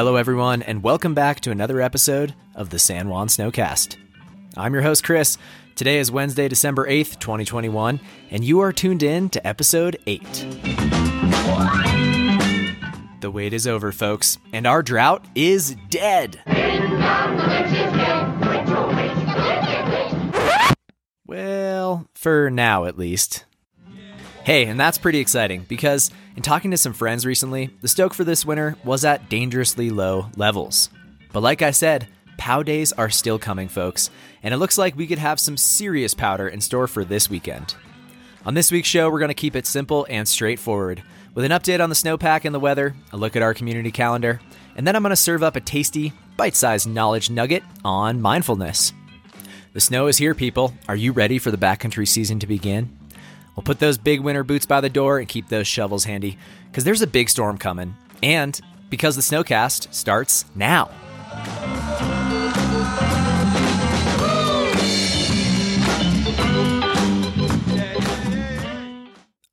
Hello, everyone, and welcome back to another episode of the San Juan Snowcast. I'm your host, Chris. Today is Wednesday, December 8th, 2021, and you are tuned in to episode 8. The wait is over, folks, and our drought is dead. Well, for now at least. Hey, and that's pretty exciting because in talking to some friends recently, the stoke for this winter was at dangerously low levels. But like I said, POW days are still coming, folks, and it looks like we could have some serious powder in store for this weekend. On this week's show, we're going to keep it simple and straightforward, with an update on the snowpack and the weather, a look at our community calendar, and then I'm going to serve up a tasty, bite sized knowledge nugget on mindfulness. The snow is here, people. Are you ready for the backcountry season to begin? We'll put those big winter boots by the door and keep those shovels handy, because there's a big storm coming, and because the snowcast starts now.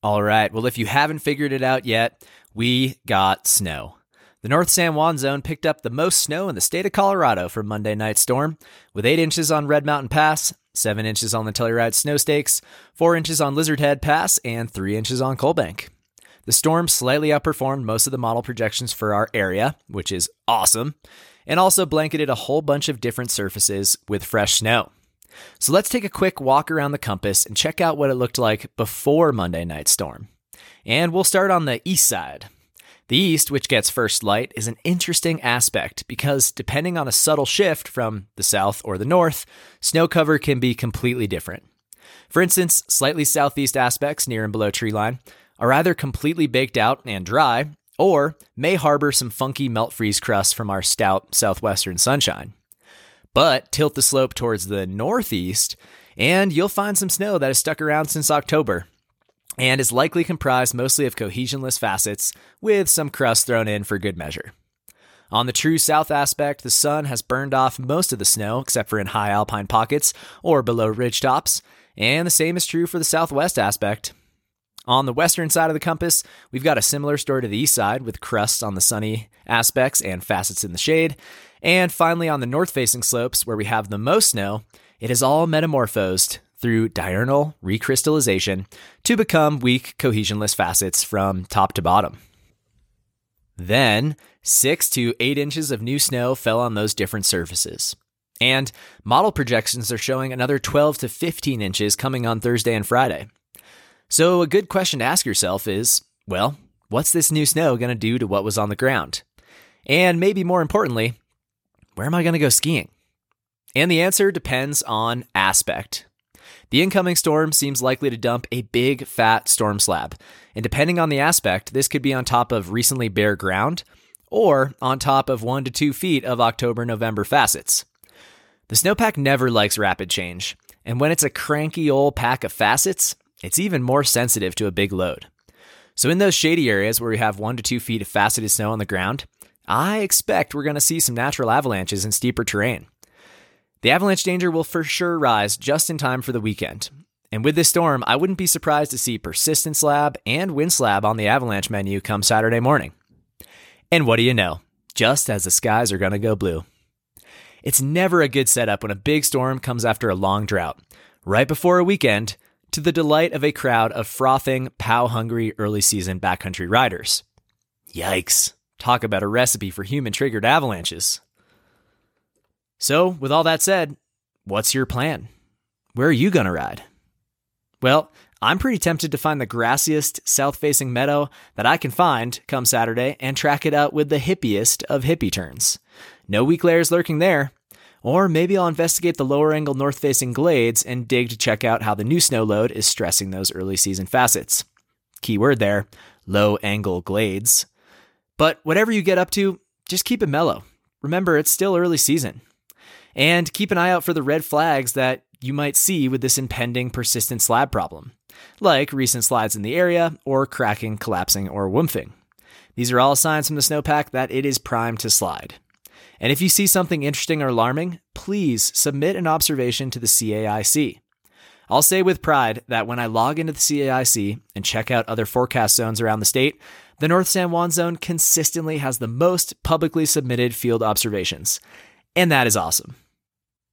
All right. Well, if you haven't figured it out yet, we got snow. The North San Juan zone picked up the most snow in the state of Colorado for Monday night storm, with 8 inches on Red Mountain Pass, 7 inches on the Telluride Snow Stakes, 4 inches on Lizard Head Pass, and 3 inches on Coalbank. The storm slightly outperformed most of the model projections for our area, which is awesome, and also blanketed a whole bunch of different surfaces with fresh snow. So let's take a quick walk around the compass and check out what it looked like before Monday night storm. And we'll start on the east side. The east, which gets first light, is an interesting aspect because depending on a subtle shift from the south or the north, snow cover can be completely different. For instance, slightly southeast aspects near and below treeline are either completely baked out and dry, or may harbor some funky melt freeze crust from our stout southwestern sunshine. But tilt the slope towards the northeast, and you'll find some snow that has stuck around since October and is likely comprised mostly of cohesionless facets with some crust thrown in for good measure. On the true south aspect, the sun has burned off most of the snow except for in high alpine pockets or below ridge tops, and the same is true for the southwest aspect. On the western side of the compass, we've got a similar story to the east side with crusts on the sunny aspects and facets in the shade. And finally, on the north facing slopes, where we have the most snow, it is all metamorphosed through diurnal recrystallization to become weak cohesionless facets from top to bottom. Then, six to eight inches of new snow fell on those different surfaces. And model projections are showing another 12 to 15 inches coming on Thursday and Friday. So, a good question to ask yourself is well, what's this new snow going to do to what was on the ground? And maybe more importantly, where am I going to go skiing? And the answer depends on aspect. The incoming storm seems likely to dump a big, fat storm slab, and depending on the aspect, this could be on top of recently bare ground or on top of one to two feet of October November facets. The snowpack never likes rapid change, and when it's a cranky old pack of facets, it's even more sensitive to a big load. So, in those shady areas where we have one to two feet of faceted snow on the ground, I expect we're going to see some natural avalanches in steeper terrain. The avalanche danger will for sure rise just in time for the weekend. And with this storm, I wouldn't be surprised to see persistent slab and wind slab on the avalanche menu come Saturday morning. And what do you know? Just as the skies are going to go blue. It's never a good setup when a big storm comes after a long drought, right before a weekend, to the delight of a crowd of frothing, pow hungry early season backcountry riders. Yikes. Talk about a recipe for human triggered avalanches. So, with all that said, what's your plan? Where are you going to ride? Well, I'm pretty tempted to find the grassiest south facing meadow that I can find come Saturday and track it out with the hippiest of hippie turns. No weak layers lurking there. Or maybe I'll investigate the lower angle north facing glades and dig to check out how the new snow load is stressing those early season facets. Keyword there low angle glades. But whatever you get up to, just keep it mellow. Remember, it's still early season. And keep an eye out for the red flags that you might see with this impending persistent slab problem, like recent slides in the area, or cracking, collapsing, or woofing. These are all signs from the snowpack that it is primed to slide. And if you see something interesting or alarming, please submit an observation to the CAIC. I'll say with pride that when I log into the CAIC and check out other forecast zones around the state, the North San Juan zone consistently has the most publicly submitted field observations. And that is awesome.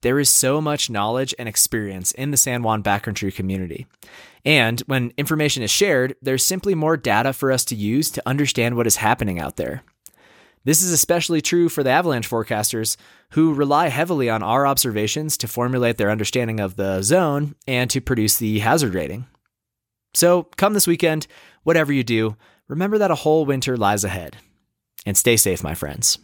There is so much knowledge and experience in the San Juan backcountry community. And when information is shared, there's simply more data for us to use to understand what is happening out there. This is especially true for the avalanche forecasters who rely heavily on our observations to formulate their understanding of the zone and to produce the hazard rating. So, come this weekend, whatever you do, remember that a whole winter lies ahead. And stay safe, my friends.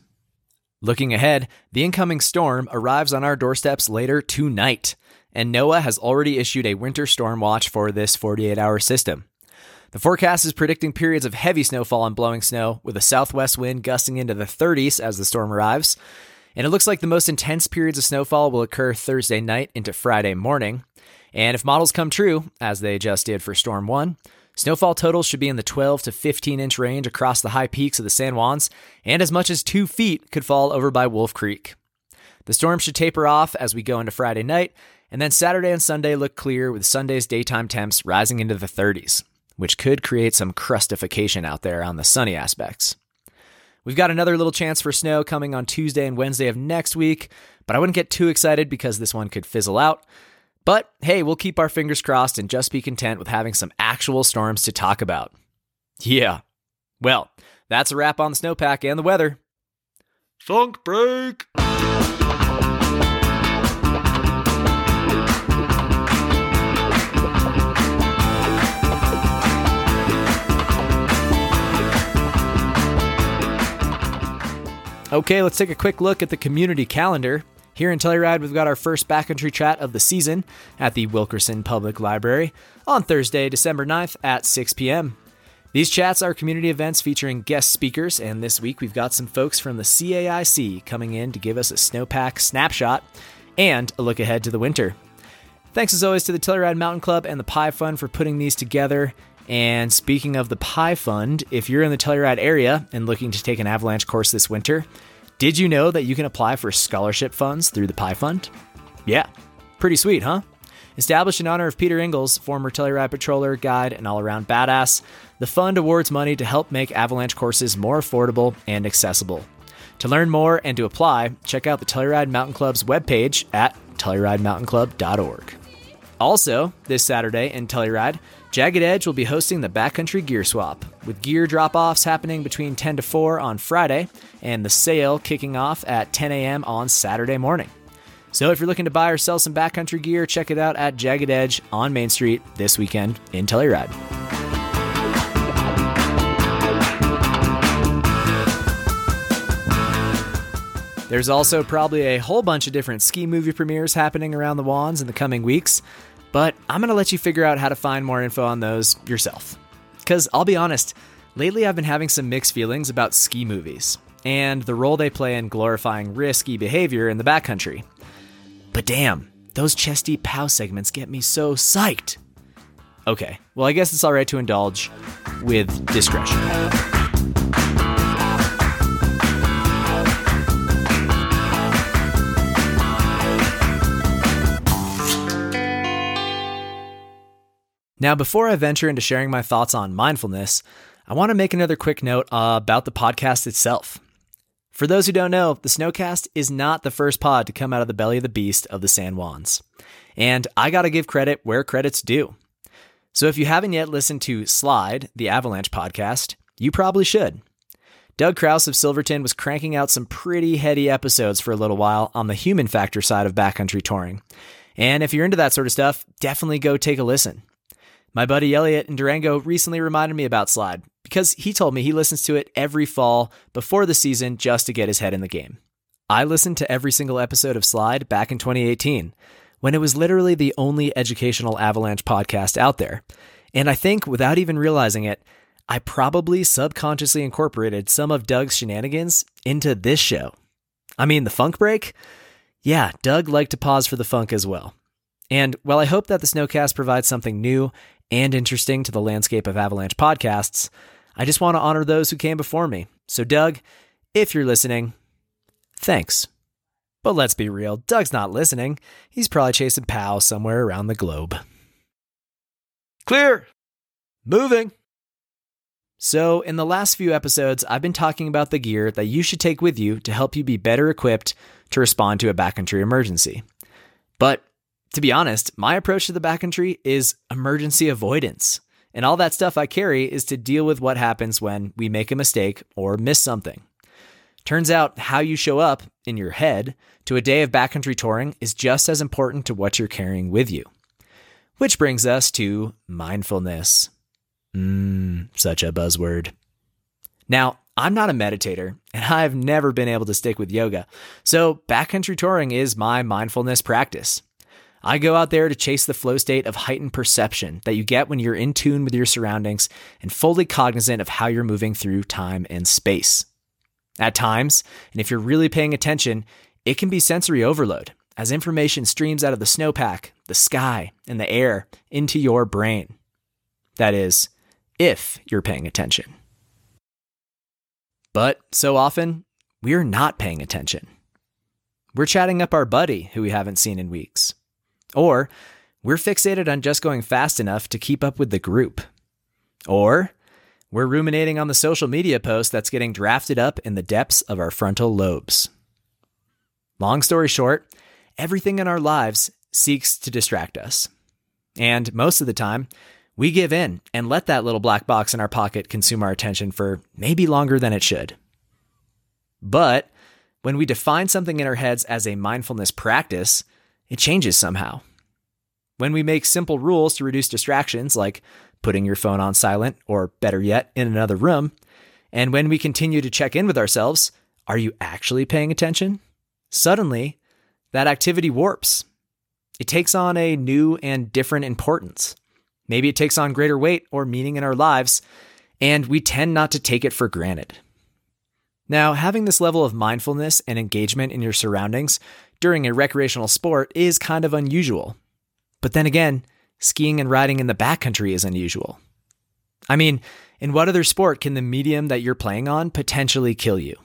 Looking ahead, the incoming storm arrives on our doorsteps later tonight, and NOAA has already issued a winter storm watch for this 48 hour system. The forecast is predicting periods of heavy snowfall and blowing snow, with a southwest wind gusting into the 30s as the storm arrives. And it looks like the most intense periods of snowfall will occur Thursday night into Friday morning. And if models come true, as they just did for Storm 1, snowfall totals should be in the 12 to 15 inch range across the high peaks of the San Juans, and as much as 2 feet could fall over by Wolf Creek. The storm should taper off as we go into Friday night, and then Saturday and Sunday look clear with Sunday's daytime temps rising into the 30s which could create some crustification out there on the sunny aspects. We've got another little chance for snow coming on Tuesday and Wednesday of next week, but I wouldn't get too excited because this one could fizzle out. But hey, we'll keep our fingers crossed and just be content with having some actual storms to talk about. Yeah. Well, that's a wrap on the snowpack and the weather. Funk break! Okay, let's take a quick look at the community calendar. Here in Telluride, we've got our first backcountry chat of the season at the Wilkinson Public Library on Thursday, December 9th at 6 p.m. These chats are community events featuring guest speakers, and this week we've got some folks from the CAIC coming in to give us a snowpack snapshot and a look ahead to the winter. Thanks as always to the Telluride Mountain Club and the Pie Fund for putting these together. And speaking of the Pie Fund, if you're in the Telluride area and looking to take an avalanche course this winter, did you know that you can apply for scholarship funds through the Pie Fund? Yeah, pretty sweet, huh? Established in honor of Peter Ingalls, former Telluride patroller, guide, and all around badass, the fund awards money to help make avalanche courses more affordable and accessible. To learn more and to apply, check out the Telluride Mountain Club's webpage at TellurideMountainClub.org. Also, this Saturday in Telluride, Jagged Edge will be hosting the Backcountry Gear Swap, with gear drop offs happening between 10 to 4 on Friday and the sale kicking off at 10 a.m. on Saturday morning. So if you're looking to buy or sell some backcountry gear, check it out at Jagged Edge on Main Street this weekend in Telluride. There's also probably a whole bunch of different ski movie premieres happening around the Juans in the coming weeks, but I'm going to let you figure out how to find more info on those yourself. Because I'll be honest, lately I've been having some mixed feelings about ski movies and the role they play in glorifying risky behavior in the backcountry. But damn, those chesty pow segments get me so psyched. Okay, well, I guess it's alright to indulge with discretion. Now, before I venture into sharing my thoughts on mindfulness, I want to make another quick note uh, about the podcast itself. For those who don't know, the Snowcast is not the first pod to come out of the belly of the beast of the San Juans. And I got to give credit where credit's due. So if you haven't yet listened to Slide, the Avalanche podcast, you probably should. Doug Krause of Silverton was cranking out some pretty heady episodes for a little while on the human factor side of backcountry touring. And if you're into that sort of stuff, definitely go take a listen. My buddy Elliot in Durango recently reminded me about Slide because he told me he listens to it every fall before the season just to get his head in the game. I listened to every single episode of Slide back in 2018 when it was literally the only educational avalanche podcast out there. And I think without even realizing it, I probably subconsciously incorporated some of Doug's shenanigans into this show. I mean, the funk break? Yeah, Doug liked to pause for the funk as well. And while I hope that the Snowcast provides something new and interesting to the landscape of Avalanche podcasts, I just want to honor those who came before me. So, Doug, if you're listening, thanks. But let's be real, Doug's not listening. He's probably chasing POW somewhere around the globe. Clear! Moving! So, in the last few episodes, I've been talking about the gear that you should take with you to help you be better equipped to respond to a backcountry emergency. But to be honest, my approach to the backcountry is emergency avoidance. And all that stuff I carry is to deal with what happens when we make a mistake or miss something. Turns out how you show up in your head to a day of backcountry touring is just as important to what you're carrying with you. Which brings us to mindfulness. Mmm, such a buzzword. Now, I'm not a meditator, and I've never been able to stick with yoga, so backcountry touring is my mindfulness practice. I go out there to chase the flow state of heightened perception that you get when you're in tune with your surroundings and fully cognizant of how you're moving through time and space. At times, and if you're really paying attention, it can be sensory overload as information streams out of the snowpack, the sky, and the air into your brain. That is, if you're paying attention. But so often, we're not paying attention. We're chatting up our buddy who we haven't seen in weeks. Or we're fixated on just going fast enough to keep up with the group. Or we're ruminating on the social media post that's getting drafted up in the depths of our frontal lobes. Long story short, everything in our lives seeks to distract us. And most of the time, we give in and let that little black box in our pocket consume our attention for maybe longer than it should. But when we define something in our heads as a mindfulness practice, it changes somehow. When we make simple rules to reduce distractions, like putting your phone on silent, or better yet, in another room, and when we continue to check in with ourselves, are you actually paying attention? Suddenly, that activity warps. It takes on a new and different importance. Maybe it takes on greater weight or meaning in our lives, and we tend not to take it for granted. Now, having this level of mindfulness and engagement in your surroundings during a recreational sport is kind of unusual. But then again, skiing and riding in the backcountry is unusual. I mean, in what other sport can the medium that you're playing on potentially kill you?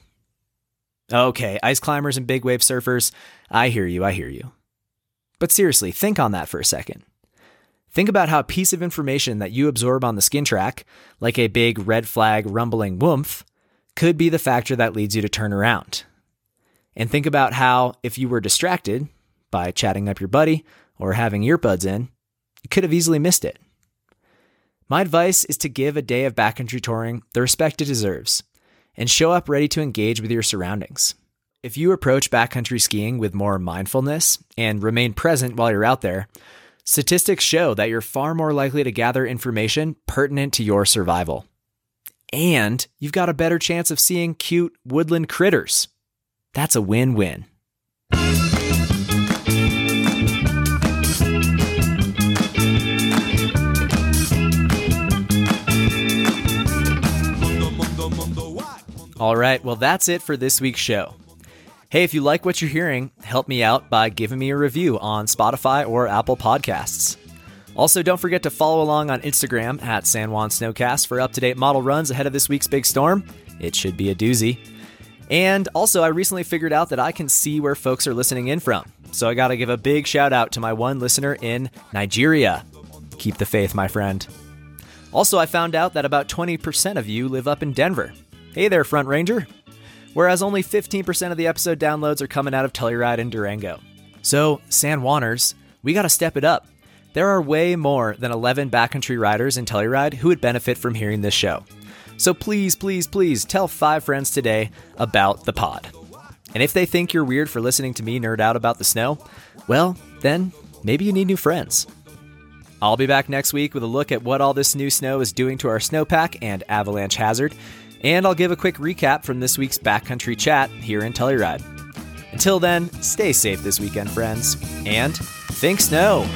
Okay, ice climbers and big wave surfers, I hear you, I hear you. But seriously, think on that for a second. Think about how a piece of information that you absorb on the skin track, like a big red flag rumbling woomph, could be the factor that leads you to turn around. And think about how, if you were distracted by chatting up your buddy or having earbuds in, you could have easily missed it. My advice is to give a day of backcountry touring the respect it deserves and show up ready to engage with your surroundings. If you approach backcountry skiing with more mindfulness and remain present while you're out there, Statistics show that you're far more likely to gather information pertinent to your survival. And you've got a better chance of seeing cute woodland critters. That's a win win. All right, well, that's it for this week's show. Hey, if you like what you're hearing, help me out by giving me a review on Spotify or Apple Podcasts. Also, don't forget to follow along on Instagram at San Juan Snowcast for up to date model runs ahead of this week's big storm. It should be a doozy. And also, I recently figured out that I can see where folks are listening in from. So I got to give a big shout out to my one listener in Nigeria. Keep the faith, my friend. Also, I found out that about 20% of you live up in Denver. Hey there, Front Ranger whereas only 15% of the episode downloads are coming out of Telluride and Durango. So, San Juaners, we got to step it up. There are way more than 11 backcountry riders in Telluride who would benefit from hearing this show. So please, please, please tell five friends today about the pod. And if they think you're weird for listening to me nerd out about the snow, well, then maybe you need new friends. I'll be back next week with a look at what all this new snow is doing to our snowpack and avalanche hazard and I'll give a quick recap from this week's backcountry chat here in Telluride. Until then, stay safe this weekend, friends, and think snow!